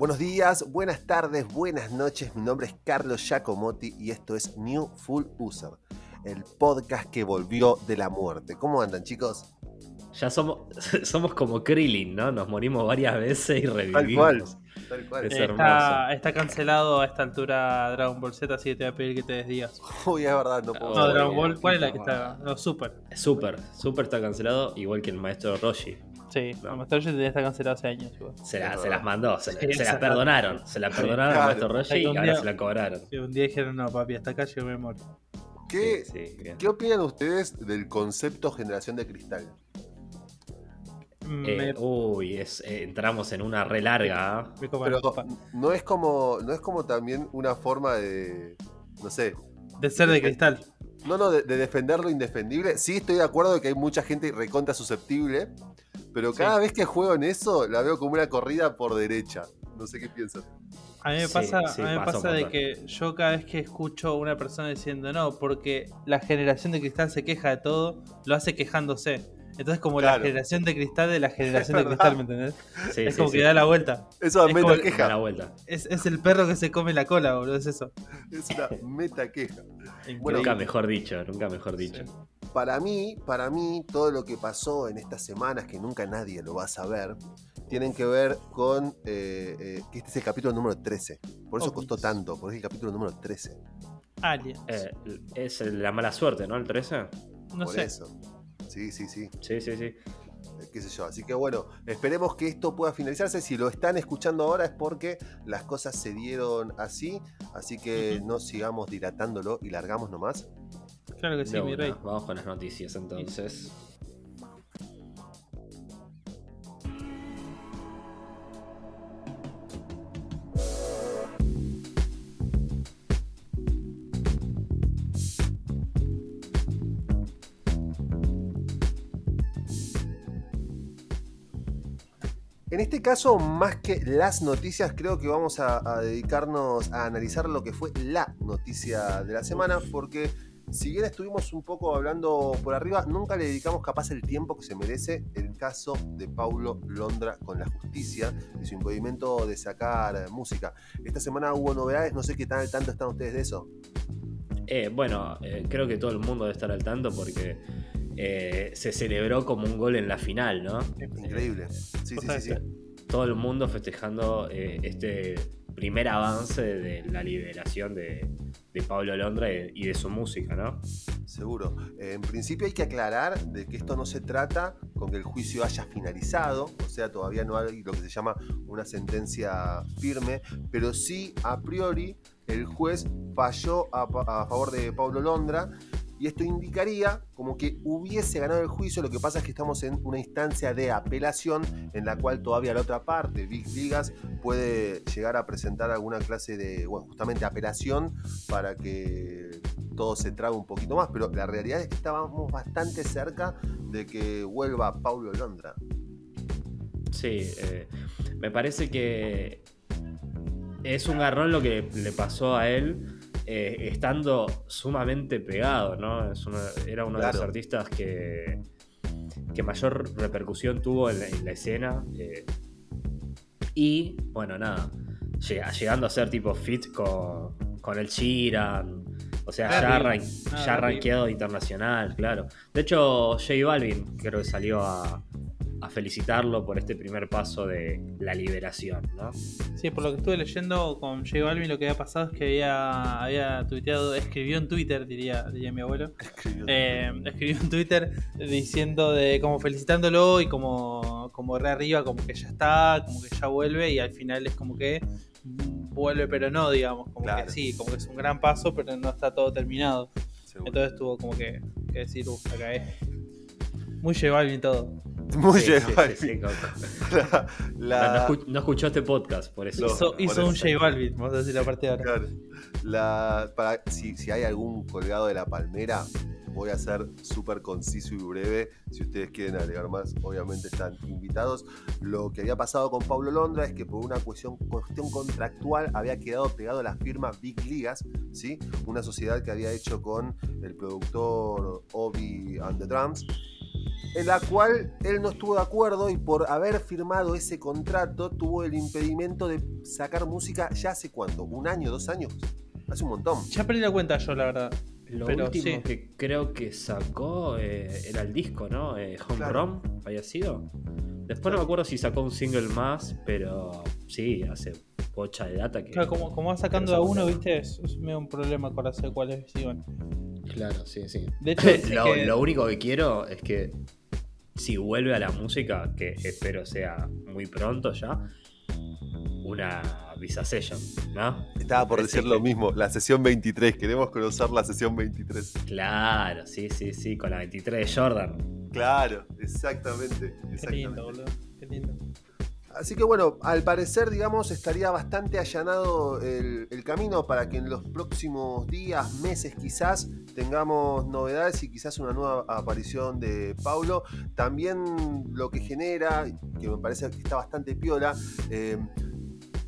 Buenos días, buenas tardes, buenas noches. Mi nombre es Carlos Giacomotti y esto es New Full User, el podcast que volvió de la muerte. ¿Cómo andan, chicos? Ya somos, somos como Krillin, ¿no? Nos morimos varias veces y revivimos. Tal cual. Tal cual. Es está, está cancelado a esta altura Dragon Ball Z, así que te voy a pedir que te des días. Uy, es verdad, no puedo. No, Dragon Ball, ¿cuál es la que está? No, Super. Super, Super está cancelado, igual que el maestro Roshi. Sí, No. Master ya está cancelado hace años. Se, la- Es se las mandó, se, la- Sí, se las perdonaron. Se la perdonaron Claro. maestro Roshi y ahora día- se la cobraron. Un día dijeron, no, papi, hasta acá llegó mi amor. ¿Qué, Sí, sí, bien. ¿Qué opinan ustedes del concepto generación de cristal? Eh, Me, uy, es, eh, entramos en una re larga. ¿ah? me Pero me no es como, no es como también una forma de, no sé, De ser de cristal. no, no, de, de defender lo indefendible. Sí estoy de acuerdo de que hay mucha gente recontra susceptible, pero Sí. cada vez que juego en eso la veo como una corrida por derecha. No sé qué piensan. A mí me pasa, sí, a mí me pasa de que yo cada vez que escucho a una persona diciendo no, porque la generación de cristal se queja de todo, lo hace quejándose. Entonces como Claro. la generación de cristal de la generación de cristal, ¿me entendés? Sí, es sí, como sí. que da la vuelta. Eso es meta Da la queja. vuelta. Es, es el perro que se come la cola, boludo, es eso. Es una meta queja. Nunca mejor dicho, nunca mejor dicho. Para mí, para mí, todo lo que pasó en estas semanas, que nunca nadie lo va a saber, tienen que ver con eh, eh, que este es el capítulo número 13. Por eso costó tanto, porque es el capítulo número 13. Aliens. Eh, es la mala suerte, ¿no? El 13. no por sé. eso. Sí, sí, sí. Sí, sí, sí. Eh, qué sé yo. Así que bueno, esperemos que esto pueda finalizarse. Si lo están escuchando ahora es porque las cosas se dieron así. Así que Ujú. no sigamos dilatándolo y largamos nomás. Claro que sí, mi. Vamos con las noticias entonces. En este caso, más que las noticias, creo que vamos a, a dedicarnos a analizar lo que fue la noticia de la semana, porque si bien estuvimos un poco hablando por arriba, nunca le dedicamos capaz el tiempo que se merece el caso de Paulo Londra con la justicia y su impedimento de sacar música. Esta semana hubo novedades, no sé qué tan al tanto están ustedes de eso. Eh, bueno, eh, creo que todo el mundo debe estar al tanto porque eh, se celebró como un gol en la final, ¿no? Increíble. Sí, sí, sí, sí. Todo el mundo festejando eh, este primer avance de la liberación de, de Pablo Londra y, de su música, ¿no? Seguro. Eh, en principio hay que aclarar de que esto no se trata con que el juicio haya finalizado, o sea, todavía no hay lo que se llama una sentencia firme, pero sí a priori el juez falló a, a favor de Pablo Londra y esto indicaría como que hubiese ganado el juicio, lo que pasa es que estamos en una instancia de apelación en la cual todavía la otra parte, Big Ligas, puede llegar a presentar alguna clase de, bueno, justamente apelación para que todo se trabe un poquito más, pero la realidad es que estábamos bastante cerca de que vuelva Paulo Londra. Sí, eh, me parece que es un garrón lo que le pasó a él eh, estando sumamente pegado, ¿no? Es una- era uno de los artistas que, que mayor repercusión tuvo en la, en la escena. eh, y, bueno, nada, llega- llegando a ser tipo fit con, con el Chiran. O sea, ya, Ah, ya arranqueado internacional, claro. De hecho, J Balvin creo que salió a, a felicitarlo por este primer paso de la liberación, ¿no? Sí, por lo que estuve leyendo con J Balvin, lo que había pasado es que había, había tuiteado, escribió en Twitter, diría, diría mi abuelo. Escribió. Eh, escribió en Twitter diciendo de como felicitándolo y como, como re arriba, como que ya está, como que ya vuelve y al final es como que vuelve pero no, digamos, como Claro. que sí, como que es un gran paso pero no está todo terminado. Seguro. Entonces tuvo como que, que decir, uff, acá es. Muy J Balvin todo. Muy Sí, Balvin. La- No, la- no escu- no escuchó este podcast, por eso. No. hizo por hizo un. J Balvin, vamos a decir la parte de ahora. claro. La- para- si, si hay algún colgado de la palmera, voy a ser súper conciso y breve. Si ustedes quieren agregar más, obviamente están invitados. Lo que había pasado con Pablo Londra es que por una cuestión, cuestión contractual había quedado pegado a la firma Big Ligas, ¿sí? una sociedad que había hecho con el productor Obi and the Drums. En la cual él no estuvo de acuerdo y por haber firmado ese contrato tuvo el impedimento de sacar música ya hace cuánto, un año, dos años, hace un montón. Ya perdí la cuenta yo, la verdad. Lo Pero último sí. que creo que sacó eh, era el disco, ¿no? Eh, Home Claro. Run, había sido. Después no me acuerdo si sacó un single más, pero sí, hace pocha de data que. Claro, como, como va sacando a uno, viste, es, es medio un problema con hacer cuáles sigan. Claro, sí, sí. De hecho, es lo, que- lo único que quiero es que si vuelve a la música, que espero sea muy pronto ya, una Visa Session, ¿no? Estaba por decir lo mismo, la sesión 23, queremos conocer la sesión 23. Claro, sí, sí, sí, con la 23 de Jordan. Claro, exactamente. Qué lindo, exactamente. boludo. Qué lindo. Así que bueno, al parecer, digamos, estaría bastante allanado el, camino para que en los próximos días, meses quizás, tengamos novedades y quizás una nueva aparición de Paulo. También lo que genera, que me parece que está bastante piola, eh,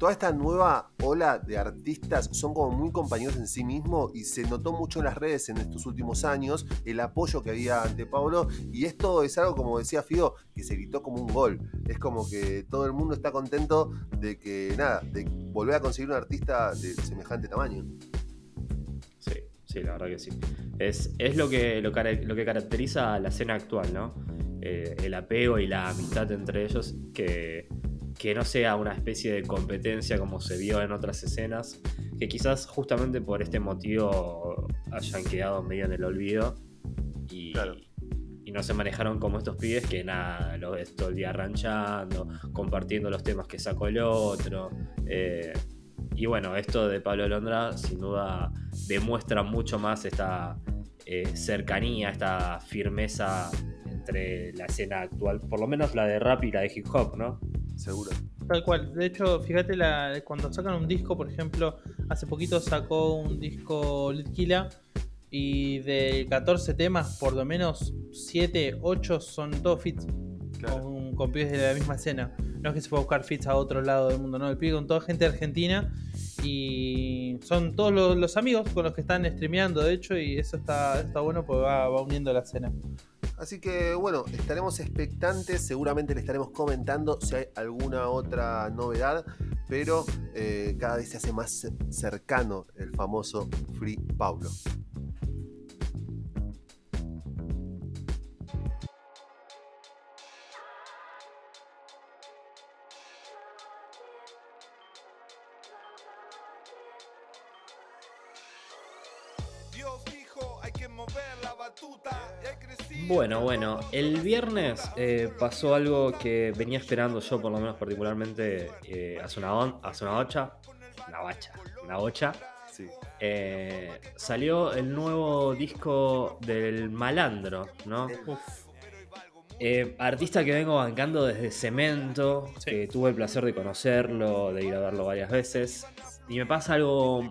toda esta nueva ola de artistas son como muy compañeros en sí mismos y se notó mucho en las redes en estos últimos años el apoyo que había ante Pablo y esto es algo como decía Fido que se gritó como un gol es como que todo el mundo está contento de que nada de volver a conseguir un artista de semejante tamaño Sí, sí, la verdad que sí. Es, es lo, que, lo, lo que caracteriza a la escena actual, ¿no? Eh, el apego y la amistad entre ellos, que, que no sea una especie de competencia como se vio en otras escenas, que quizás justamente por este motivo hayan quedado medio en el olvido y, Claro. y no se manejaron como estos pibes que nada, lo ves todo el día ranchando, compartiendo los temas que sacó el otro. eh, y bueno, esto de Pablo Londra sin duda demuestra mucho más esta eh, cercanía, esta firmeza entre la escena actual, por lo menos la de rap y la de hip hop, ¿no? Seguro Tal cual. De hecho, fíjate la, cuando sacan un disco, por ejemplo, hace poquito sacó un disco Litkila y de 14 temas, por lo menos 7, 8 son todos fits claro con, con pibes de la misma escena. No es que se fue a buscar fits a otro lado del mundo, no. El pibe con toda gente argentina y son todos los, los amigos con los que están streameando, de hecho, y eso está, está bueno porque va, va uniendo la escena. Así que bueno, estaremos expectantes, seguramente le estaremos comentando si hay alguna otra novedad, pero eh, cada vez se hace más cercano el famoso Free Paulo. Bueno, bueno, el viernes eh, pasó algo que venía esperando yo, por lo menos particularmente, eh, hace, una on- hace una ocha, una bacha, una ocha. Sí. Eh, salió el nuevo disco del Malandro, ¿no? Uf. Eh, artista que vengo bancando desde Cemento, Sí. que tuve el placer de conocerlo, de ir a verlo varias veces. Y me pasa algo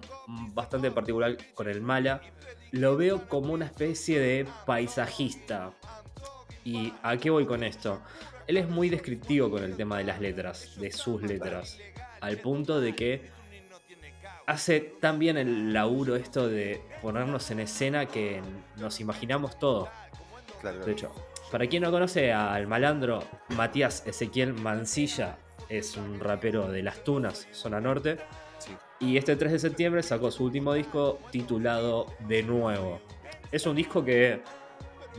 bastante particular con el Mala. Lo veo como una especie de paisajista. ¿Y a qué voy con esto? Él es muy descriptivo con el tema de las letras, de sus letras. Al punto de que hace tan bien el laburo esto de ponernos en escena que nos imaginamos todo. Claro, De hecho, para quien no conoce al malandro, Matías Ezequiel Mancilla es un rapero de Las Tunas, zona norte. Sí. Y este 3 de septiembre sacó su último disco titulado De Nuevo. Es un disco que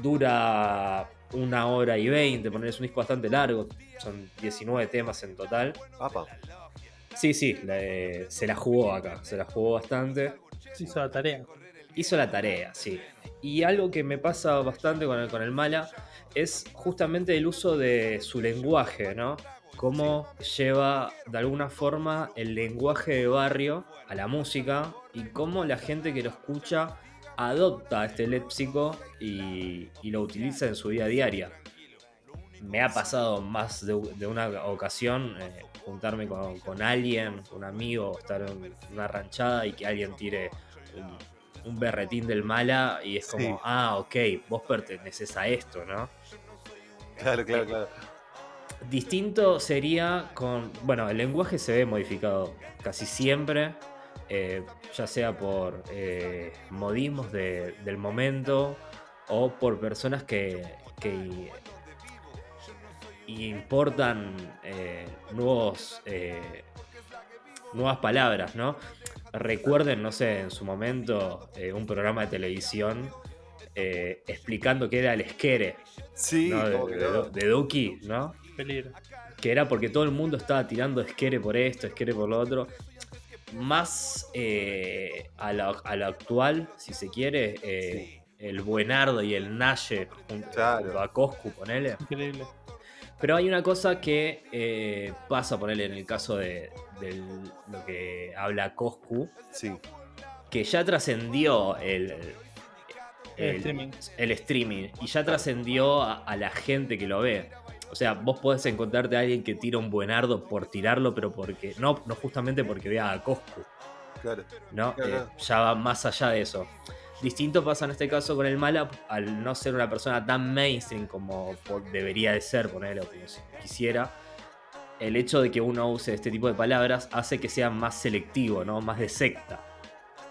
dura una hora y veinte, poner es un disco bastante largo, son 19 temas en total. Papa. Sí, sí, le- se la jugó acá, se la jugó bastante. Se hizo la tarea. Hizo la tarea, sí. Y algo que me pasa bastante con el, con el Mala es justamente el uso de su lenguaje, ¿no? Cómo lleva de alguna forma el lenguaje de barrio a la música y cómo la gente que lo escucha adopta este léxico y, y lo utiliza en su vida diaria. Me ha pasado más de, de una ocasión eh, juntarme con, con alguien, un amigo, estar en una ranchada y que alguien tire un, un berretín del mala y es como, Sí. ah, ok, vos perteneces a esto, ¿no? Claro, claro, claro. Distinto sería con. Bueno, el lenguaje se ve modificado casi siempre, eh, ya sea por eh, modismos de- del momento o por personas que, que importan eh, nuevos, nuevas palabras, ¿no? Recuerden, no sé, en su momento, un programa de televisión explicando qué era el esquere Sí, ¿no? de, ¿cómo que de- de Duki, ¿no? Peligro. que era porque todo el mundo estaba tirando esquere por esto, esquere por lo otro. Más eh, a, lo, a lo actual, si se quiere, eh, el Buenardo y el Naye junto, Claro. a Coscu, ponele. Increíble. Pero hay una cosa que eh, pasa, ponele, en el caso de, de lo que habla Coscu, Sí, que ya trascendió el, El streaming. el streaming y ya trascendió a, a la gente que lo ve. O sea, vos podés encontrarte a alguien que tira un buenardo por tirarlo, pero porque. No, no justamente porque vea a Coscu, claro. ¿no? Claro. Eh, ya va más allá de eso. Distinto pasa en este caso con el Mala, al no ser una persona tan mainstream como debería de ser, ponerlo como si quisiera. El hecho de que uno use este tipo de palabras hace que sea más selectivo, ¿no? Más de secta.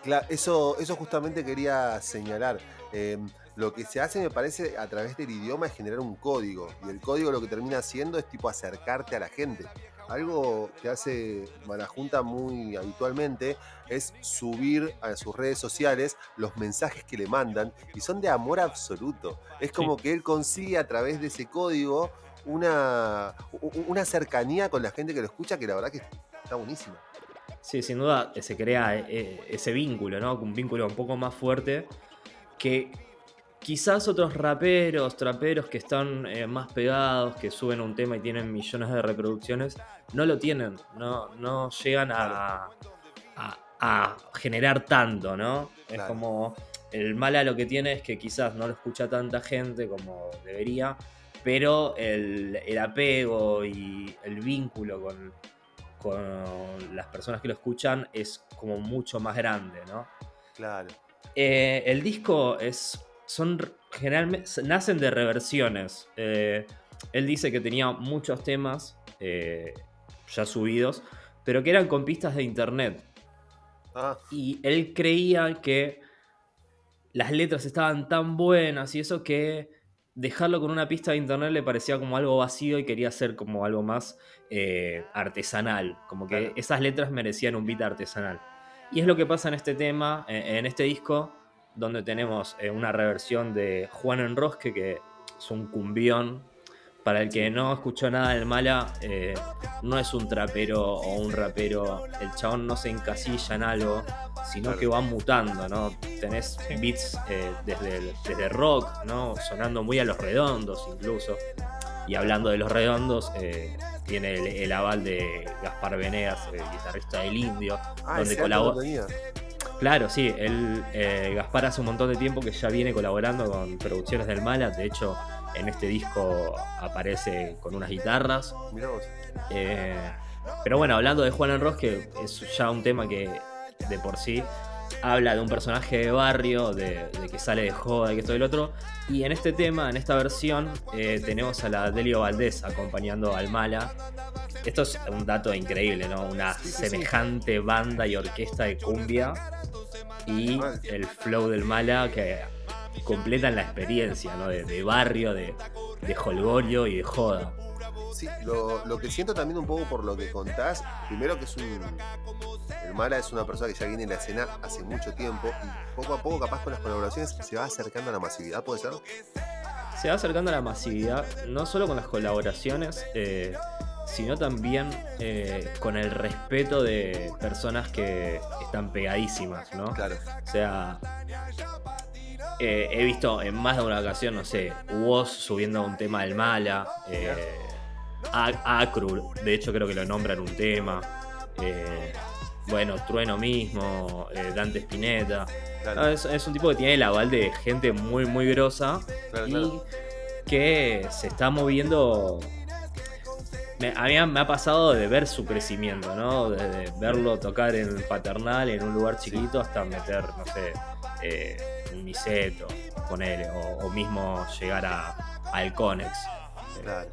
Claro, eso, eso justamente quería señalar. Eh, lo que se hace, me parece, a través del idioma es generar un código. Y el código lo que termina haciendo es tipo acercarte a la gente. Algo que hace Manajunta muy habitualmente es subir a sus redes sociales los mensajes que le mandan y son de amor absoluto. Es como que él consigue a través de ese código una, una cercanía con la gente que lo escucha que la verdad que está buenísima. Sí, sin duda se crea eh, ese vínculo, ¿no? Un vínculo un poco más fuerte que quizás otros raperos, traperos que están eh, más pegados, que suben un tema y tienen millones de reproducciones, no lo tienen, no, no llegan a, a- a generar tanto, ¿no? Es como el mala lo que tiene es que quizás no lo escucha tanta gente como debería, pero el, el apego y el vínculo con, con las personas que lo escuchan es como mucho más grande, ¿no? Claro. Eh, el disco es. Son generalmente. Nacen de reversiones. Eh, él dice que tenía muchos temas eh, ya subidos, pero que eran con pistas de internet. Ah, Y él creía que las letras estaban tan buenas y eso que dejarlo con una pista de internet le parecía como algo vacío y quería hacer como algo más eh, artesanal. Como que Claro. esas letras merecían un beat artesanal. Y es lo que pasa en este tema, en este disco, donde tenemos eh, una reversión de Juan Enrosque, que es un cumbión. Para el que no escuchó nada del Mala, eh, no es un trapero o un rapero. El chabón no se encasilla en algo, sino Claro. que va mutando, ¿no? Tenés beats eh, desde, el- desde rock, ¿no? Sonando muy a los redondos incluso. Y hablando de los redondos, eh, tiene el, el aval de Gaspar Venegas, el guitarrista del Indio, ah donde colabora. Claro, sí, él, eh, Gaspar hace un montón de tiempo que ya viene colaborando con producciones del Mala. De hecho, en este disco aparece con unas guitarras. Mirá vos. Eh, pero bueno, hablando de Juan Enros, que es ya un tema que de por sí habla de un personaje de barrio, de, de que sale de joda y que esto y el otro. Y en este tema, en esta versión, eh, tenemos a la Delio Valdés acompañando al Mala. Esto es un dato increíble, ¿no? Una Sí, sí, sí. semejante banda y orquesta de cumbia y el flow del Mala que completan la experiencia, ¿no? De, de barrio, de, de jolgorio y de joda. Sí, lo, lo que siento también un poco por lo que contás, primero que es un. El Mala es una persona que ya viene en la escena hace mucho tiempo y poco a poco, capaz con las colaboraciones, se va acercando a la masividad, ¿puede ser? se va acercando a la masividad, no solo con las colaboraciones, eh, sino también eh, con el respeto de personas que están pegadísimas, ¿no? Claro. O sea, eh, he visto en más de una ocasión, no sé, Woz subiendo un tema del Mala, eh, Acru, de hecho creo que lo nombran un tema, eh, bueno, Trueno mismo, Dante Spinetta. Claro, No, es, es un tipo que tiene el aval de gente muy, muy grosa claro, y claro. que se está moviendo. Me, a mí me ha pasado de ver su crecimiento, ¿no? Desde verlo tocar en paternal, en un lugar chiquito, hasta meter, no sé, eh, un Niceto, ponele, o, o mismo llegar a, al Conex. claro.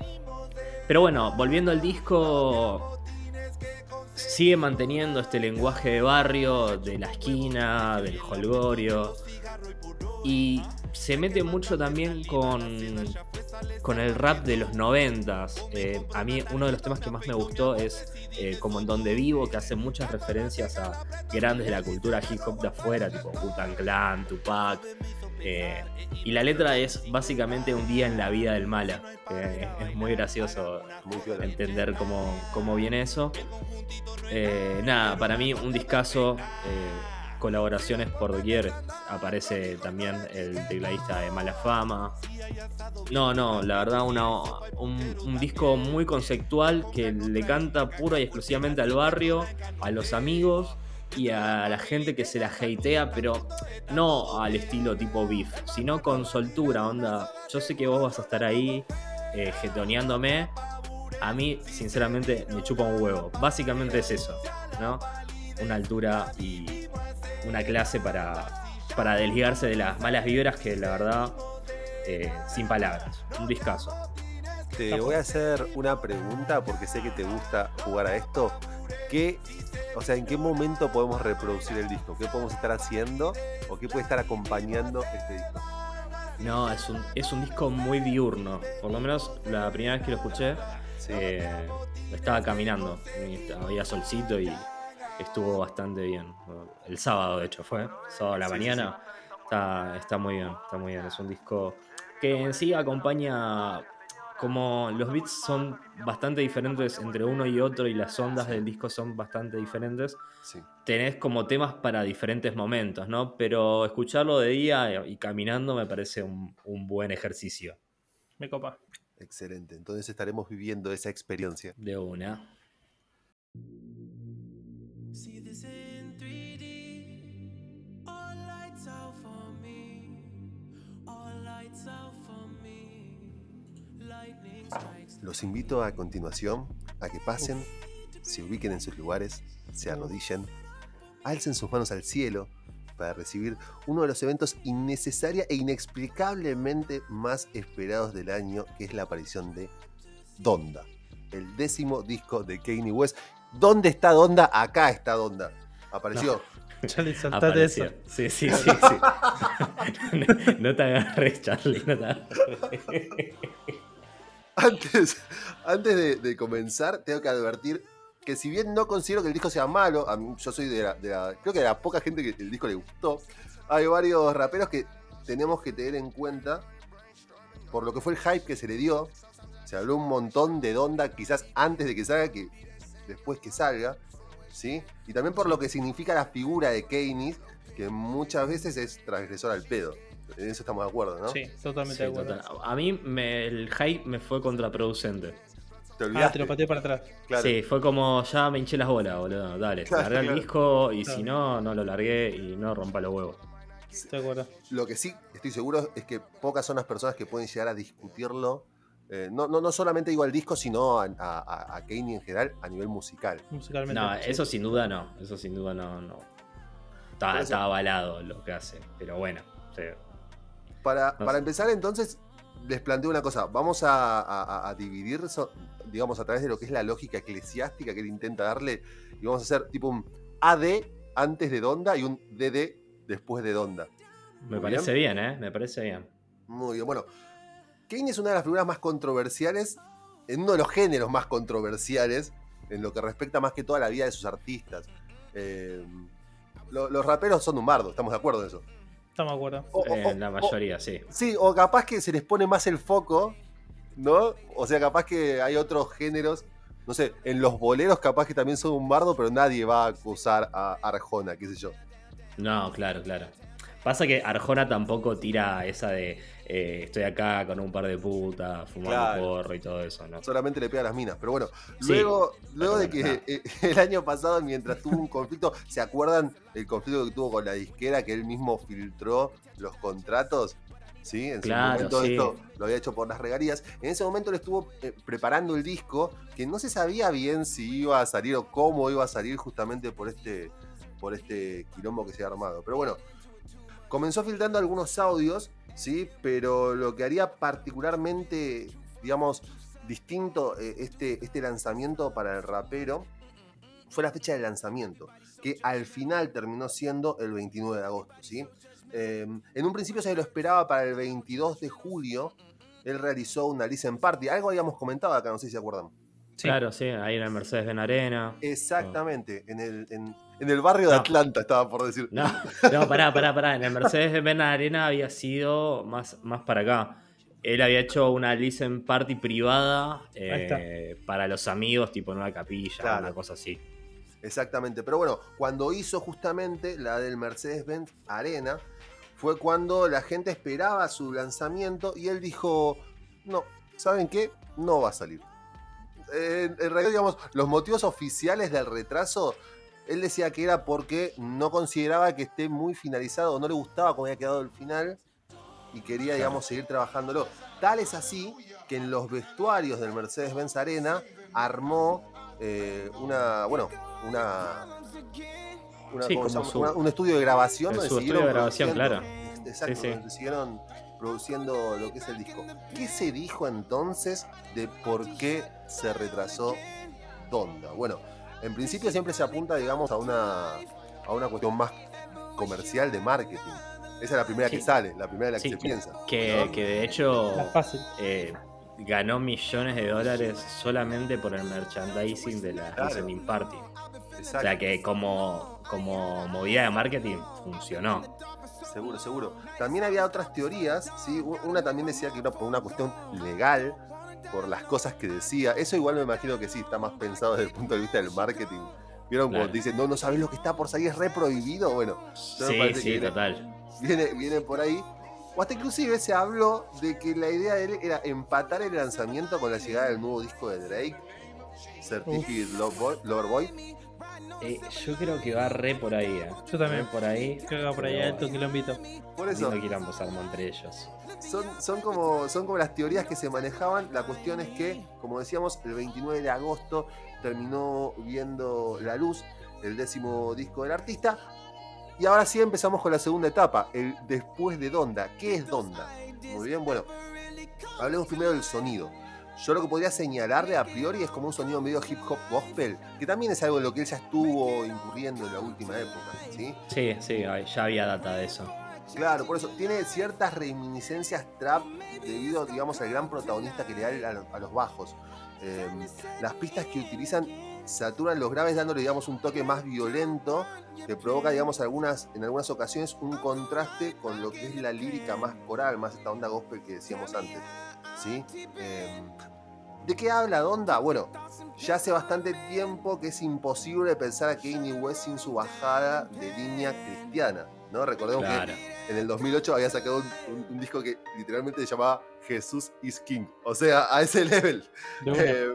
Pero bueno, volviendo al disco, sigue manteniendo este lenguaje de barrio, de la esquina, del holgorio. Y se mete mucho también con con el rap de los noventas. Eh, a mí uno de los temas que más me gustó es eh, Como en Donde Vivo, que hace muchas referencias a grandes de la cultura hip hop de afuera, tipo Wu-Tang Clan, Tupac. eh, y la letra es básicamente un día en la vida del mala. es muy gracioso entender cómo, cómo viene eso. Eh, nada, para mí un discazo, colaboraciones por doquier. Aparece también el tecladista de Mala Fama. No, no, la verdad una, un, disco muy conceptual que le canta pura y exclusivamente al barrio, a los amigos y a la gente que se la hatea, pero no al estilo tipo beef, sino con soltura, onda. Yo sé que vos vas a estar ahí eh, a mí, sinceramente, me chupa un huevo. Básicamente es eso, ¿no? Una altura y una clase para, para desligarse de las malas vibras que la verdad, eh, sin palabras. Un discazo. Te voy a hacer una pregunta porque sé que te gusta jugar a esto. ¿Qué, o sea, ¿en qué momento podemos reproducir el disco? ¿Qué podemos estar haciendo o qué puede estar acompañando este disco? No, es un, es un disco muy diurno. Por lo menos la primera vez que lo escuché, Sí. eh, estaba caminando. Había solcito y estuvo bastante bien. El sábado, de hecho, fue. Sábado a la Sí, sí, mañana. Está, está muy bien, está muy bien. Es un disco que en sí acompaña. Como los beats son bastante diferentes entre uno y otro y las ondas del disco son bastante diferentes, Sí. tenés como temas para diferentes momentos, ¿no? Pero escucharlo de día y caminando me parece un, un buen ejercicio. Me copa. Excelente. Entonces estaremos viviendo esa experiencia. De una. Los invito a continuación a que pasen, se ubiquen en sus lugares, se arrodillen, alcen sus manos al cielo para recibir uno de los eventos innecesaria e inexplicablemente más esperados del año, que es la aparición de Donda, el décimo disco de Kanye West. ¿Dónde está Donda? Acá está Donda. Apareció. Ya le saltaste eso. Apareció. Sí, sí, sí, sí. no, te agarres, Charlie, no te. Antes, antes de, comenzar, tengo que advertir que si bien no considero que el disco sea malo, a yo soy de la, de la- creo que de poca gente que el disco le gustó, hay varios raperos que tenemos que tener en cuenta por lo que fue el hype que se le dio. Se habló un montón de Donda quizás antes de que salga que después que salga, ¿sí? Y también por lo que significa la figura de Kanye, que muchas veces es transgresor al pedo. En eso estamos de acuerdo, ¿no? Sí, totalmente Sí, de acuerdo. total. A mí me- el hype me fue contraproducente. ¿Te Ah, olvidaste? te lo pateé para atrás. Claro. Sí, fue como ya me hinché las bolas, boludo. Dale, Claro, larga el disco y Claro. si no, no lo largué y no rompa los huevos. Estoy de acuerdo. Lo que sí estoy seguro es que pocas son las personas que pueden llegar a discutirlo. eh, no, no, no solamente digo al disco, sino a, a, a- Kanye en general a nivel musical. Musicalmente. No, sí. eso sin duda no. Eso sin duda no. no. Está, avalado lo que hace. Pero bueno. sí. Para, No para empezar, entonces, les planteo una cosa. Vamos a, a- a- a dividir, digamos, a través de lo que es la lógica eclesiástica que él intenta darle. Y vamos a hacer tipo un AD antes de Donda y un DD después de Donda. Me Muy parece bien, ¿eh? Me parece bien. Muy bien. Bueno, Kanye es una de las figuras más controversiales, en uno de los géneros más controversiales, en lo que respecta más que toda la vida de sus artistas. Eh, lo- los raperos son un bardo, estamos de acuerdo en eso. Estamos de acuerdo. O- o- En o- Eh, la o- mayoría, sí. sí, o capaz que se les pone más el foco, ¿no? O sea, capaz que hay otros géneros. No sé, en los boleros capaz que también son un bardo, pero nadie va a acusar a Arjona, qué sé yo. No, claro, claro. Pasa que Arjona tampoco tira esa de eh, estoy acá con un par de putas, fumando Claro. porro y todo eso, ¿no? solamente le pega a las minas. Pero bueno, Sí. luego, luego de que eh, el año pasado, mientras tuvo un conflicto, ¿se acuerdan el conflicto que tuvo con la disquera que él mismo filtró los contratos? Sí, en Claro, momento sí. esto lo había hecho por las regalías. En ese momento le estuvo eh, preparando el disco, que no se sabía bien si iba a salir o cómo iba a salir justamente por este, por este quilombo que se ha armado. Pero bueno, comenzó filtrando algunos audios, ¿sí? Pero lo que haría particularmente, digamos, distinto eh, este, este lanzamiento para el rapero fue la fecha de lanzamiento, que al final terminó siendo el 29 de agosto, ¿sí? Eh, en un principio se lo esperaba para el 22 de julio, él realizó una listen party. Algo habíamos comentado acá, no sé si se acuerdan. Sí. Claro, sí, ahí en el Mercedes-Benz Arena. Exactamente, en, el, en, en el barrio de. Atlanta estaba por decir. No, no, pará, pará, pará. En el Mercedes-Benz Arena había sido más, más para acá. Él había hecho una listen party privada eh, para los amigos, tipo en una capilla, Claro. una cosa así. Exactamente, pero bueno, cuando hizo justamente la del Mercedes-Benz Arena, fue cuando la gente esperaba su lanzamiento y él dijo, no, ¿saben qué? No va a salir. En, en realidad, digamos, los motivos oficiales del retraso, él decía que era porque no consideraba que esté muy finalizado, no le gustaba cómo había quedado el final y quería, digamos, seguir trabajándolo. Tal es así que en los vestuarios del Mercedes-Benz Arena armó eh, una, bueno, una, una- Sí, un estudio de grabación donde estudio de grabación, produciendo- Exacto, Sí, sí. siguieron produciendo lo que es el disco. ¿Qué se dijo entonces de por qué se retrasó Donda? Bueno, en principio siempre se apunta, digamos, a una, a una cuestión más comercial de marketing. Esa es la primera que sale, la primera de la que se piensa. Que, que de hecho eh, ganó millones de dólares solamente por el merchandising de la Claro. listening party. Exacto. O sea que como, como movida de marketing funcionó. Seguro, seguro. También había otras teorías, ¿sí? Una también decía que era por una cuestión legal, por las cosas que decía. Eso igual me imagino que sí, está más pensado desde el punto de vista del marketing. ¿Vieron Claro. te dicen, no, no sabes lo que está por salir, es re prohibido? Bueno, me Sí, que sí, viene- total. viene, viene por ahí. O hasta inclusive se habló de que la idea de él era empatar el lanzamiento con la llegada del nuevo disco de Drake, Certificate Lover Boy. Eh, yo creo que va re por ahí. eh. Yo también. Re por ahí. Creo que va por ahí alto quilombito. Por eso, Lindo quilombo se armó entre ellos. son, son, como, son como las teorías que se manejaban. La cuestión es que, como decíamos, el 29 de agosto terminó viendo la luz el décimo disco del artista. Y ahora sí empezamos con la segunda etapa, el después de Donda. ¿Qué es Donda? Muy bien, bueno, hablemos primero del sonido. Yo lo que podría señalarle a priori es como un sonido medio hip hop gospel, que también es algo en lo que él ya estuvo incurriendo en la última época, ¿sí? Sí, ya había data de eso. Claro, por eso tiene ciertas reminiscencias trap debido, digamos, al gran protagonista que le da a, lo- a los bajos. Eh, las pistas que utilizan saturan los graves dándole, digamos, un toque más violento que provoca, digamos, algunas, en algunas ocasiones un contraste con lo que es la lírica más coral, más esta onda gospel que decíamos antes. ¿Sí? Eh, ¿De qué habla Donda? Bueno, ya hace bastante tiempo que es imposible pensar a Kanye West sin su bajada de línea cristiana. ¿no? Recordemos que en el 2008 había sacado un, un- un disco que literalmente se llamaba Jesús is King. O sea, a ese level. Eh,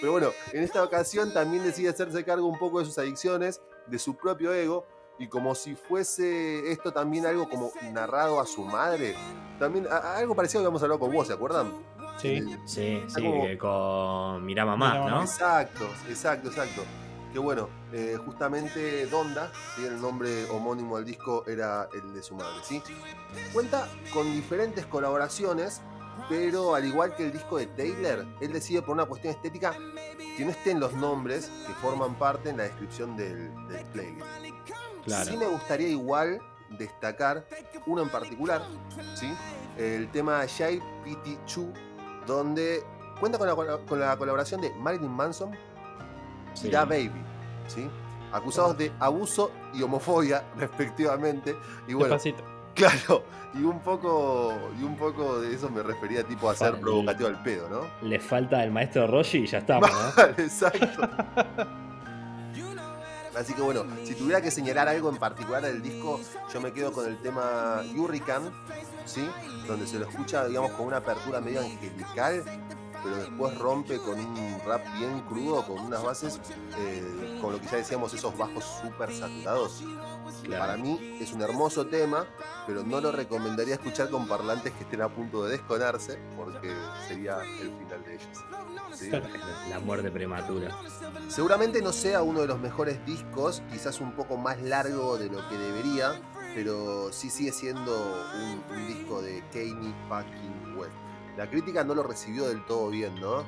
pero bueno, en esta ocasión también decide hacerse cargo un poco de sus adicciones, de su propio ego, y como si fuese esto también algo como narrado a su madre. También a- a- algo parecido que habíamos hablado con vos, ¿se acuerdan? Sí. Sí, sí, como- que con Mirá Mamá, Mirá ¿no? Exacto, exacto, exacto. Que bueno, eh, justamente Donda, ¿sí? el nombre homónimo del disco era el de su madre, ¿sí? Cuenta con diferentes colaboraciones, pero al igual que el disco de Taylor, él decide por una cuestión estética que no estén los nombres que forman parte en la descripción del, del playlist. Claro. Sí me gustaría igual destacar uno en particular, ¿sí? El tema Shy Pity Chu, donde cuenta con la, con la colaboración de Marilyn Manson Sí. y Da Baby, ¿sí? Acusados de abuso y homofobia, respectivamente. Y bueno, Despacito. claro, y un poco, y un poco de eso me refería tipo a ser provocativo al pedo, ¿no? Le falta el maestro Roshi y ya estamos, ¿no? Exacto. Así que bueno, si tuviera que señalar algo en particular del disco, yo me quedo con el tema Hurricane, ¿sí? Donde se lo escucha, digamos, con una apertura medio angelical, pero después rompe con un rap bien crudo, con unas bases, eh, con lo que ya decíamos, esos bajos súper saturados. Claro. Para mí es un hermoso tema, pero no lo recomendaría escuchar con parlantes que estén a punto de desconarse, porque sería el final de ellos. La muerte prematura. Seguramente no sea uno de los mejores discos, quizás un poco más largo de lo que debería, pero sí sigue siendo un, un disco de Kanye fucking West. La crítica no lo recibió del todo bien, ¿no?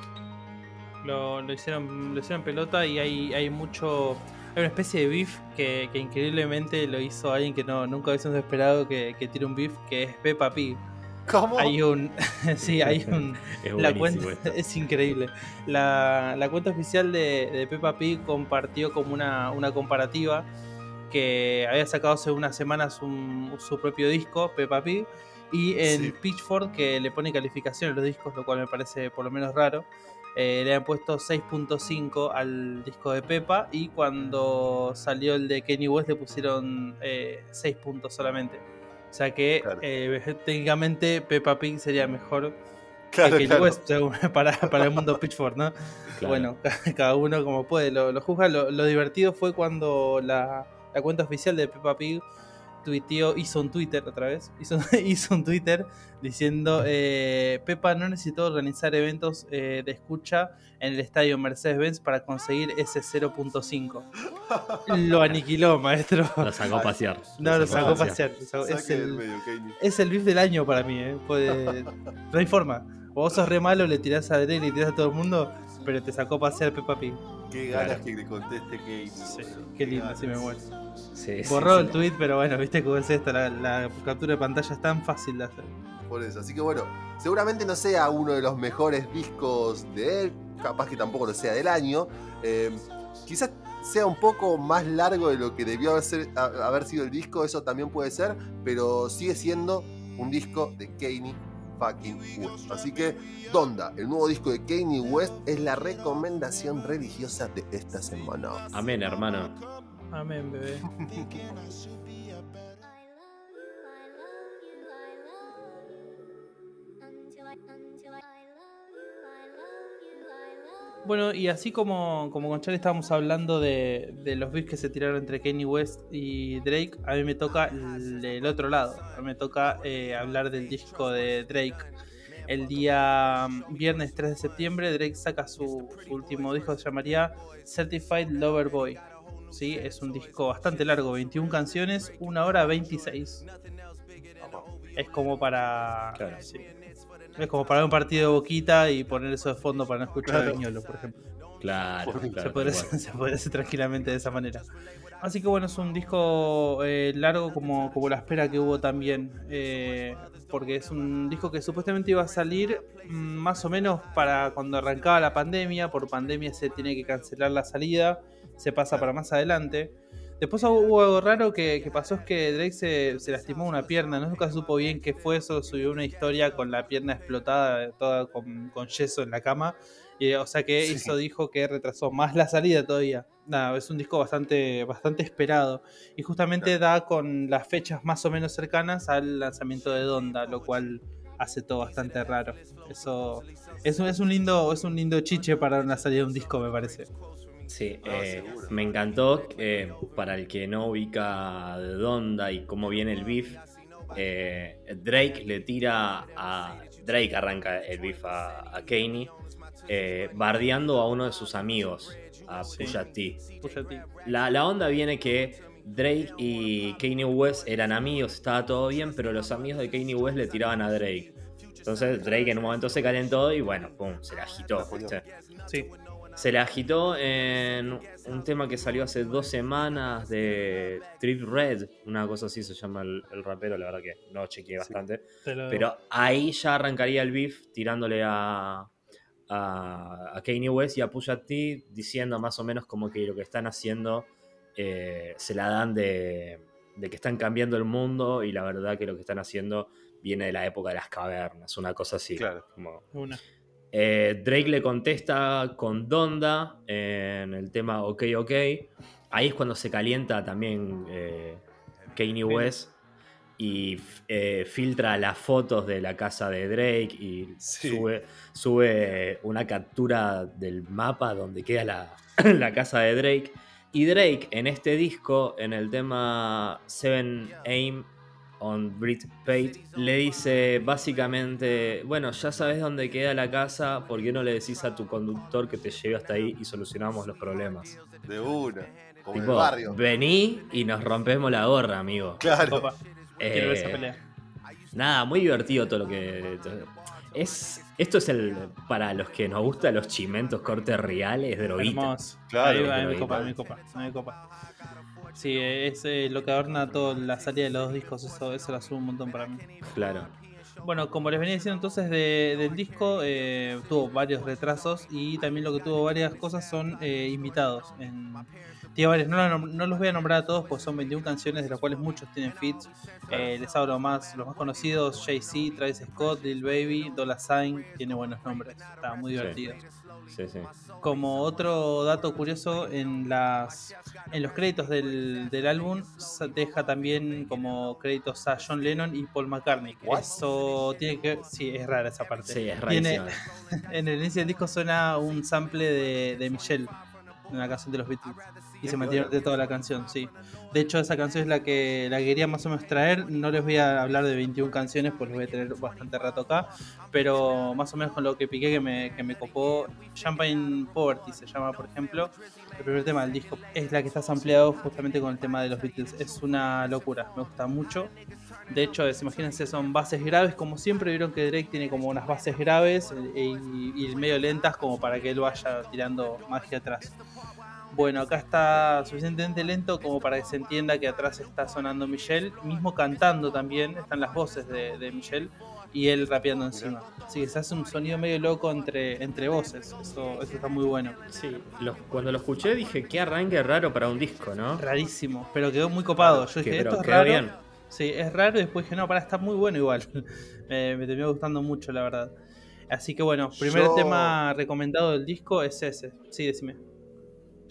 Lo, lo hicieron, lo hicieron pelota y hay, hay mucho. Hay una especie de beef que, que increíblemente lo hizo alguien que no, nunca hubiésemos esperado que, que tire un beef, que es Peppa Pig. ¿Cómo? Hay un. sí, hay un. Es La cuenta esto. es increíble. La, la cuenta oficial de, de Peppa Pig compartió como una, una comparativa que había sacado hace unas semanas un- su propio disco, Peppa Pig, y en Sí. Pitchfork, que le pone calificación a los discos, lo cual me parece por lo menos raro, eh, le han puesto 6.5 al disco de Peppa, y cuando salió el de Kanye West le pusieron eh, 6 puntos solamente. O sea que Claro. eh, técnicamente Peppa Pig sería mejor Claro, que claro. West, según- para, para el mundo Pitchfork, ¿no? Bueno, cada uno como puede lo, lo juzga. Lo, lo divertido fue cuando la, la cuenta oficial de Peppa Pig tuiteó, hizo un Twitter otra vez, hizo, hizo un Twitter diciendo eh, Peppa no necesitó organizar eventos eh, de escucha en el estadio Mercedes-Benz para conseguir ese 0.5. Lo aniquiló, maestro. Lo sacó a pasear. No, lo sacó a pasear. pasear. lo sacó- Es el, medio, es el beef del año para mí, ¿eh? Puede- No hay forma. O vos sos re malo, le tirás a Drake, le tirás a todo el mundo, pero te sacó a pasear Peppa Pig. Qué Claro. ganas que le conteste boludo. Qué lindo, ganas. así me muero. Sí, Borró sí. el tweet, pero bueno, viste cómo es esto, la, la captura de pantalla es tan fácil de hacer. Por eso. Así que bueno, seguramente no sea uno de los mejores discos de él, capaz que tampoco lo sea del año. eh, quizás sea un poco más largo de lo que debió haber, ser- a- haber sido el disco, eso también puede ser, pero sigue siendo un disco de Kanye fucking West. Así que Donda, el nuevo disco de Kanye West, es la recomendación religiosa de esta semana. Amén, hermano. Amén, bebé. Bueno, y así como, como con Charlie estábamos hablando de, de los beats que se tiraron entre Kanye West y Drake, a mí me toca el, el otro lado. A mí me toca eh, hablar del disco de Drake. El día mm, viernes 3 de septiembre, Drake saca su, su último disco, se llamaría Certified Lover Boy. ¿sí? Es un disco bastante largo, 21 canciones, 1 hora 26. Es como para. Claro. sí. Es como para un partido de boquita y poner eso de fondo para no escuchar a Claro. Viñolo, por ejemplo. Claro, Se claro. se, podría, se podría hacer tranquilamente de esa manera. Así que bueno, es un disco eh, largo como, como la espera que hubo también. eh, porque es un disco que supuestamente iba a salir mm, más o menos para cuando arrancaba la pandemia. Por pandemia se tiene que cancelar la salida. Se pasa para más adelante. Después hubo algo raro que, que pasó es que Drake se, se lastimó una pierna, no nunca supo bien qué fue eso, subió una historia con la pierna explotada, toda con, con yeso en la cama, y, o sea que Sí. eso dijo que retrasó más la salida todavía. Nada, es un disco bastante, bastante esperado y justamente da con las fechas más o menos cercanas al lanzamiento de Donda, lo cual hace todo bastante raro. Eso es un, es un lindo, es un lindo chiche para una salida de un disco, me parece. Sí, No, eh, me encantó eh, para el que no ubica de Donda y cómo viene el beef. eh, Drake le tira a. Drake arranca el beef a, a Kanye, eh, bardeando a uno de sus amigos, a Sí. Pusha T. Pusha T. La, la onda viene que Drake y Kanye West eran amigos, estaba todo bien, pero los amigos de Kanye West le tiraban a Drake. Entonces Drake en un momento se calentó y bueno, pum, se la agitó. ¿viste? Sí. Se la agitó en un tema que salió hace dos semanas de Trip Red, una cosa así se llama el, el rapero, la verdad que no chequeé bastante. lo- Pero ahí ya arrancaría el beef tirándole a, a, a Kanye West y a Pusha T diciendo más o menos como que lo que están haciendo eh, se la dan de, de que están cambiando el mundo y la verdad que lo que están haciendo viene de la época de las cavernas, una cosa así. Claro. como- una. Eh, Drake le contesta con Donda en el tema OK OK. Ahí es cuando se calienta también eh, Kanye West y eh, filtra las fotos de la casa de Drake y Sí. sube, sube una captura del mapa donde queda la, la casa de Drake. Y Drake en este disco, en el tema Seven Aim on Brit Pate, le dice básicamente, bueno, ya sabes dónde queda la casa, ¿por qué no le decís a tu conductor que te lleve hasta ahí y solucionamos los problemas? De una. Como el Tipo, barrio. vení y nos rompemos la gorra, amigo. Claro. Esa Eh, pelea. Nada, muy divertido todo lo que. todo- Es, esto es el. Para los que nos gustan los chimentos cortes reales, droguita. Hermoso. Claro, Ahí va, ahí copa, me copa, me copa. Sí, es lo que adorna toda la salida de los dos discos, eso, eso lo sube un montón para mí. Claro. Bueno, como les venía diciendo entonces de- del disco, eh, tuvo varios retrasos y también lo que tuvo varias cosas son eh, invitados. En, tiene varios, no, no los voy a nombrar a todos, pues son 21 canciones, de las cuales muchos tienen feats. Eh, les hablo más, los más conocidos, Jay-Z, Travis Scott, Lil Baby, Dolla Sign, tiene buenos nombres, está muy divertido. Sí, sí. Como otro dato curioso, en las en los créditos del, del álbum deja también como créditos a John Lennon y Paul McCartney. What? Eso tiene que sí, es rara esa parte. Sí, es Tiene- en el inicio del disco suena un sample de, de Michelle, en la canción de los Beatles. Y se mantiene de toda la canción, sí. De hecho, esa canción es la que la quería más o menos traer. No les voy a hablar de 21 canciones, pues les voy a tener bastante rato acá. Pero más o menos con lo que piqué que me, que me copó. Champagne Poverty se llama, por ejemplo. El primer tema del disco es la que está sampleado justamente con el tema de los Beatles. Es una locura, me gusta mucho. De hecho, es, imagínense, son bases graves. Como siempre, vieron que Drake tiene como unas bases graves eh, y, y medio lentas, como para que él vaya tirando magia atrás. Bueno, acá está suficientemente lento como para que se entienda que atrás está sonando Michelle, mismo cantando también, están las voces de, de Michelle y él rapeando encima. Así que se hace un sonido medio loco entre, entre voces, eso, eso está muy bueno. Sí, lo- cuando lo escuché dije, qué arranque raro para un disco, ¿no? Rarísimo, pero quedó muy copado. Yo Que- dije, esto es raro. bien. Sí, es raro y después dije, no, para, está muy bueno igual. me, me terminó gustando mucho, la verdad. Así que bueno, primer Yo- tema recomendado del disco es ese. Sí, decime.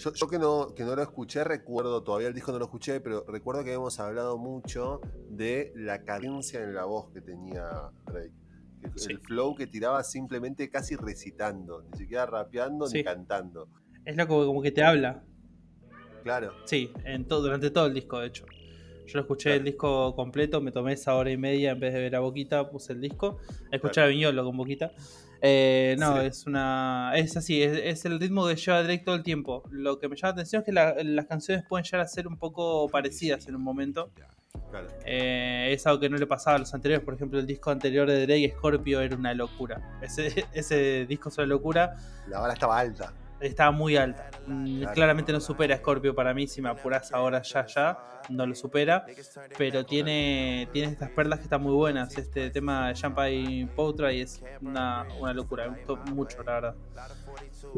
Yo, yo que, no, que no lo escuché, recuerdo, todavía el disco no lo escuché, pero recuerdo que habíamos hablado mucho de la cadencia en la voz que tenía Drake. El, Sí. el flow que tiraba simplemente casi recitando, ni siquiera rapeando Sí. ni cantando. Es loco como que te habla. Claro. Sí, en todo, durante todo el disco, de hecho. Yo lo escuché el Claro. disco completo, me tomé esa hora y media en vez de ver a Boquita, puse el disco. Escuchaba a Viñolo con Boquita. Eh, no, Sí. es una. Es así, es, es el ritmo que lleva Drake todo el tiempo. Lo que me llama la atención es que la- las canciones pueden llegar a ser un poco parecidas en un momento. claro. Eh, es algo que no le pasaba a los anteriores. Por ejemplo, el disco anterior de Drake, Scorpio, era una locura. Ese, ese disco es una locura. La vara estaba alta. Estaba muy alta. Mm, Claro. Claramente no supera a Scorpio para mí. Si me apuras ahora, ya, ya, no lo supera. Pero tiene, tiene estas perlas que están muy buenas. Este tema de Champagne Poetry es una, una locura. Me gustó mucho, la verdad.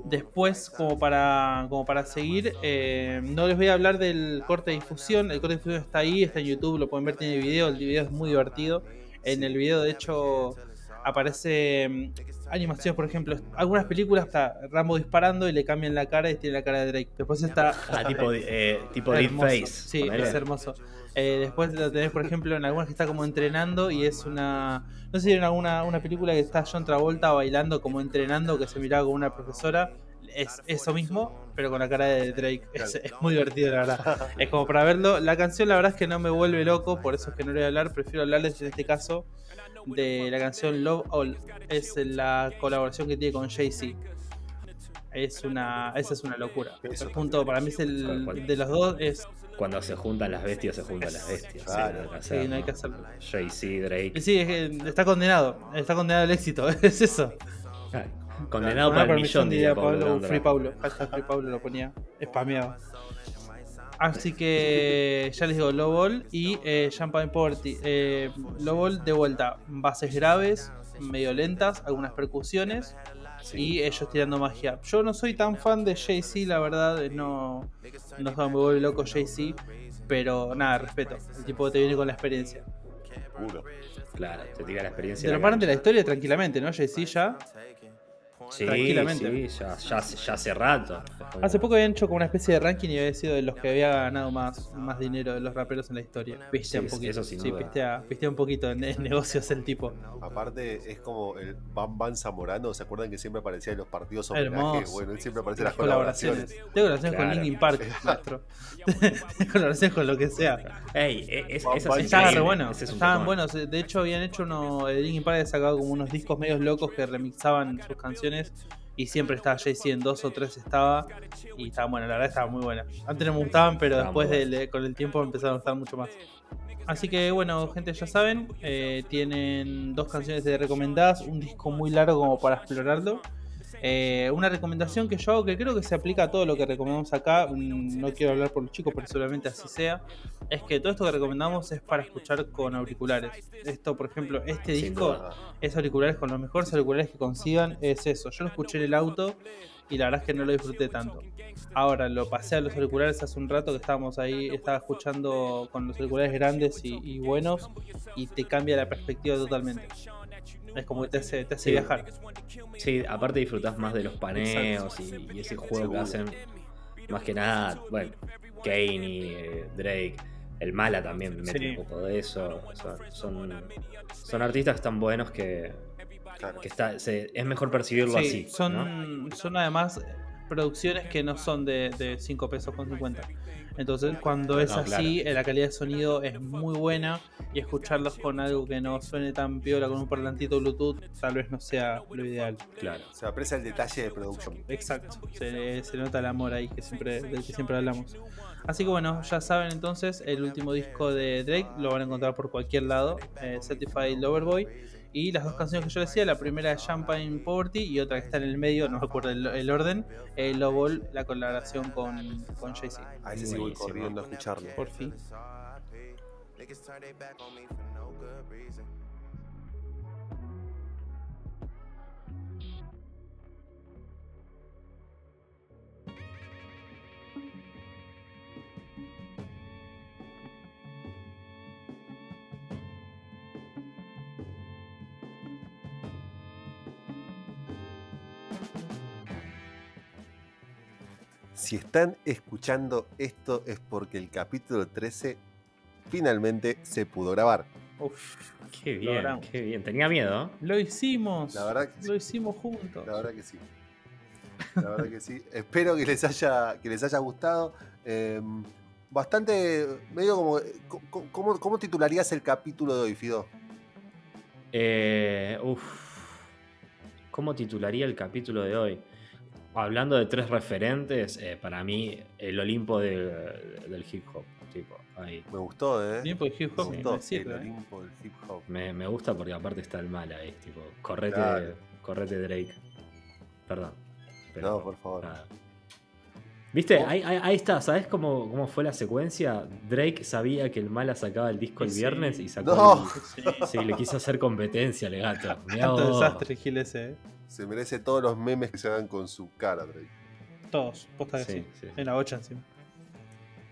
Después, como para, como para seguir, eh, no les voy a hablar del corte de difusión. El corte de difusión está ahí, está en YouTube, lo pueden ver, tiene video. El video es muy divertido. En el video, de hecho, aparece mm, animaciones, por ejemplo, algunas películas está Rambo disparando y le cambian la cara y tiene la cara de Drake. Después está Ah, tipo, eh, tipo Deep hermoso. Face. Sí, es hermoso. Eh, después lo tenés, por ejemplo, en algunas que está como entrenando y es una. No sé si vieron alguna una película que está John Travolta bailando como entrenando, que se miraba con una profesora. Es eso mismo, pero con la cara de Drake. Es, es muy divertido, la verdad. Es como para verlo. La canción, la verdad es que no me vuelve loco, por eso es que no le voy a hablar. Prefiero hablarles en este caso de la canción Love All. Es la colaboración que tiene con Jay-Z. Es una, esa es una locura. Eso El punto para mí es el de los dos es Cuando se juntan las bestias, se juntan las bestias. Claro. Sí, Sí, no hay que hacerlo. Jay-Z, Drake. Sí, es que está condenado. Está condenado al éxito. Es eso. Ah, Condenado para el permisión, millón, diría Pablo. Free Pablo. Free Pablo lo ponía. Spameaba. Así que ya les digo, Low Ball y eh, Champagne Poverty. Eh, Low Ball de vuelta. Bases graves, medio lentas, algunas percusiones y ellos tirando magia. Yo no soy tan fan de Jay-Z, la verdad. eh, No, no me vuelve loco Jay-Z. Pero nada, respeto. El tipo te viene con la experiencia. Claro, te tira la experiencia. Te lo paran de la historia tranquilamente, ¿no? Jay-Z ya. Sí, tranquilamente. Sí, ya, ya, ya hace rato. Hace poco habían hecho como una especie de ranking y había sido de los que había ganado más, más dinero de los raperos en la historia. Pistea Sí, un poquito. eso sin sí, pistea, pistea un poquito en, en negocios el tipo. Aparte, es como el Bam Bam Zamorano. ¿Se acuerdan que siempre aparecía en los partidos homenajes? Hermoso. Bueno, él siempre aparece en Las colaboraciones. colaboraciones. Tengo colaboraciones con Claro. Linkin Park, maestro. Tengo colaboraciones con lo que sea. Ey, e- es, Bam esa Bam es Estaba increíble. re bueno. Ese es un Estaban buenos. De hecho, habían hecho uno. El Linkin Park había sacado como unos discos medios locos que remixaban sus canciones. Y siempre estaba Jay-Z en dos o tres estaba. Y estaba bueno, la verdad estaba muy buena. Antes no me gustaban, pero después de- con el tiempo empezaron a gustar mucho más. Así que bueno, gente, ya saben, eh, tienen dos canciones de recomendadas, un disco muy largo como para explorarlo. Eh, una recomendación que yo hago que creo que se aplica a todo lo que recomendamos acá, mm, no quiero hablar por los chicos, pero seguramente así sea, es que todo esto que recomendamos es para escuchar con auriculares. Esto, por ejemplo, este disco es auriculares con los mejores auriculares que consigan, es eso. Yo lo escuché en el auto y la verdad es que no lo disfruté tanto. Ahora lo pasé a los auriculares hace un rato que estábamos ahí, estaba escuchando con los auriculares grandes y, y buenos y te cambia la perspectiva totalmente. Es como que te hace, te hace Sí. viajar. Sí, aparte disfrutás más de los paneos y, y ese juego que hacen. Más que nada, bueno, Kane y eh, Drake. El Mala también mete Sí. un poco de eso. Son, son, son artistas tan buenos que, Claro. que está, se- es mejor percibirlo Sí, así. son, ¿no? son además producciones que no son de, 5 pesos con 50. Entonces, cuando es No, así, eh, la calidad de sonido es muy buena y escucharlos con algo que no suene tan piola, con un parlantito Bluetooth, tal vez no sea lo ideal. Claro. Se aprecia el detalle de producción. Exacto, se, se nota el amor ahí que siempre, del que siempre hablamos. Así que bueno, ya saben entonces, el último disco de Drake lo van a encontrar por cualquier lado, eh, Certified Loverboy. Y las dos canciones que yo decía, la primera es Champagne Poverty y otra que está en el medio, no me acuerdo el, el orden, eh, Lowball, la colaboración con, con Jay-Z. A ese sí voy corriendo a escucharlo. Por fin. Si están escuchando esto es porque el capítulo 13 finalmente se pudo grabar. Uf, Qué bien, qué bien. Tenía miedo. Lo hicimos. La verdad que sí. Lo hicimos juntos. La verdad que sí. La verdad que sí. Espero que les haya, que les haya gustado. Eh, bastante, medio como... co- ¿cómo, ¿Cómo titularías el capítulo de hoy, Fido? Eh, uf. ¿Cómo titularía el capítulo de hoy? Hablando de tres referentes, eh, para mí el Olimpo del, del hip hop. Tipo, ahí. Me gustó, ¿eh? Bien, porque hip Me hop gustó me sirve, el ¿eh? Olimpo del hip hop. Me, me gusta porque aparte está el mal ahí. Tipo, correte, Claro. correte Drake. Perdón. pero No, por favor. nada. ¿Viste? Oh. Ahí, ahí- ahí está. ¿Sabes cómo, cómo fue la secuencia? Drake sabía que el Mala sacaba el disco el Sí. viernes y sacó No. el- Sí. Sí, le quiso hacer competencia, le gato. Tanto desastre, Gil ese, ¿eh? Se merece todos los memes que se hagan con su cara, Drake. Todos, posta que sí. Sí, sí, En la 8 encima.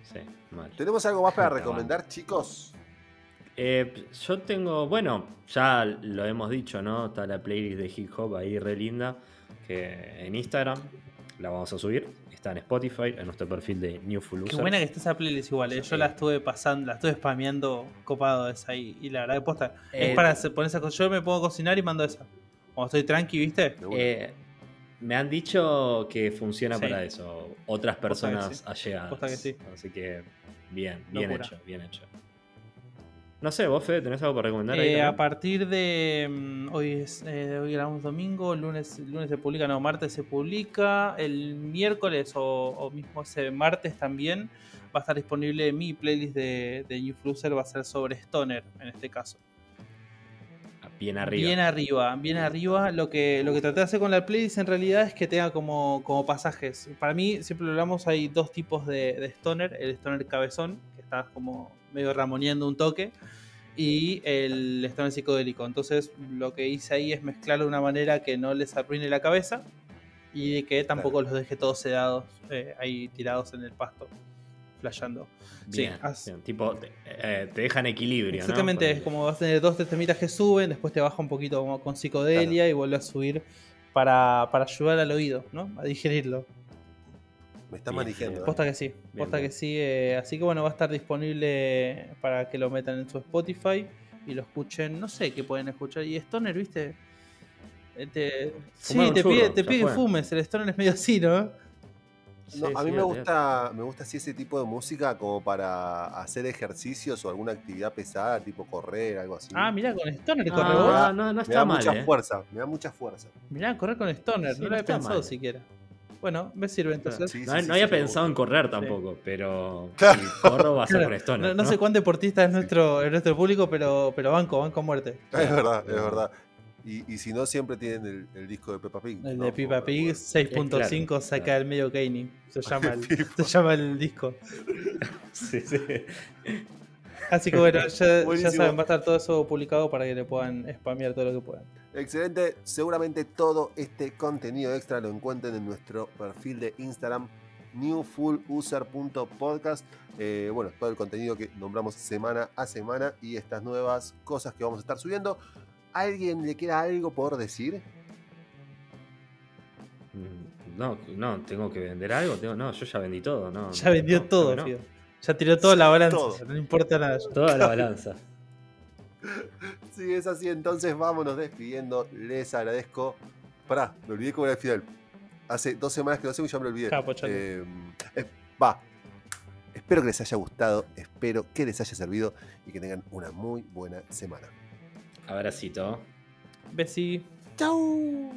sí, mal. ¿Tenemos algo más para Está recomendar, chicos? Eh, yo tengo, bueno, ya lo hemos dicho, ¿no? Está la playlist de hip hop ahí re linda, que en Instagram la vamos a subir. Está en Spotify, en nuestro perfil de Newful Qué User. buena que está esa playlist igual, ¿eh? yo la estuve pasando, la estuve spameando copado esa y, y la verdad que posta. Eh, es para hacer- poner esa cosa. Yo me a cocinar y mando esa. Cuando estoy tranqui, ¿viste? Eh, me han dicho que funciona Sí. para eso. Otras Posta que personas sí. allegadas. Posta que sí. Así que bien, bien Locura. hecho, bien hecho. No sé, vos, Fede, ¿tenés algo para recomendar ahí? Eh, a partir de. mm, Hoy es eh, hoy grabamos domingo, lunes, lunes se publica, no, martes se publica. El miércoles o, o mismo ese martes también va a estar disponible mi playlist de, de New Fluser, va a ser sobre Stoner en este caso. Bien arriba. Bien arriba, bien arriba. Lo que, lo que traté de hacer con la playlist en realidad es que tenga como, como pasajes. Para mí, siempre lo hablamos, hay dos tipos de, de stoner. El stoner cabezón, que está como medio ramoneando un toque, y el stoner psicodélico. Entonces, lo que hice ahí es mezclarlo de una manera que no les arruine la cabeza y que tampoco los deje todos sedados eh, ahí tirados en el pasto, flasheando. Sí, bien. Tipo, te, eh, te dejan equilibrio, ¿no? Exactamente, es como vas a tener dos, temitas que suben, después te baja un poquito como con psicodelia y vuelve a subir para, para ayudar al oído, ¿no? A digerirlo. Me está manejando. ¿eh? Posta que sí, posta bien. que sí. eh, así que bueno, va a estar disponible para que lo metan en su Spotify y lo escuchen. No sé qué pueden escuchar. Y Stoner, ¿viste? Eh, te- sí, te churro, pide, te pide que fumes. El Stoner es medio así, ¿no? No, Sí, a sí, mí me gusta, me gusta así ese tipo de música como para hacer ejercicios o alguna actividad pesada, tipo correr, algo así. Ah, mirá, con Stoner Ah, corre vos. da- no, no me da mal, mucha eh. fuerza, me da mucha fuerza. Mirá, correr con Stoner. Sí, no no lo había está pensado mal. siquiera. Bueno, me sirve entonces. Sí, No, sí, no sí, había pensado en correr tampoco, pero Claro. si corro va a ser Claro. No, no sé cuán deportista es nuestro, es nuestro público, pero, pero banco, banco a muerte. Es verdad, es verdad. Y, y si no, siempre tienen el, el disco de Peppa Pig. El ¿no? de Peppa Pig por- 6.5 claro, saca claro. el medio Kane. Se llama el, se llama el disco. Sí, sí. Así que bueno, ya, ya saben, va a estar todo eso publicado para que le puedan spamear todo lo que puedan. Excelente. Seguramente todo este contenido extra lo encuentren en nuestro perfil de Instagram newfulluser.podcast. Eh, bueno, todo el contenido que nombramos semana a semana y estas nuevas cosas que vamos a estar subiendo. ¿Alguien le queda algo por decir? Mm, No, no, tengo que vender algo. Tengo- no, yo ya vendí todo. No, Ya vendió no, todo, no. Fido. Ya tiró toda la balanza, Todo. no importa nada. ya. Toda la balanza. Si es así, entonces vámonos despidiendo. Les agradezco. Pará, me olvidé cómo era el final. Hace dos semanas que lo hacemos y ya me lo olvidé. Capo. Eh, eh, va. Espero que les haya gustado, espero que les haya servido y que tengan una muy buena semana. Abracito. Besi. ¡Chau!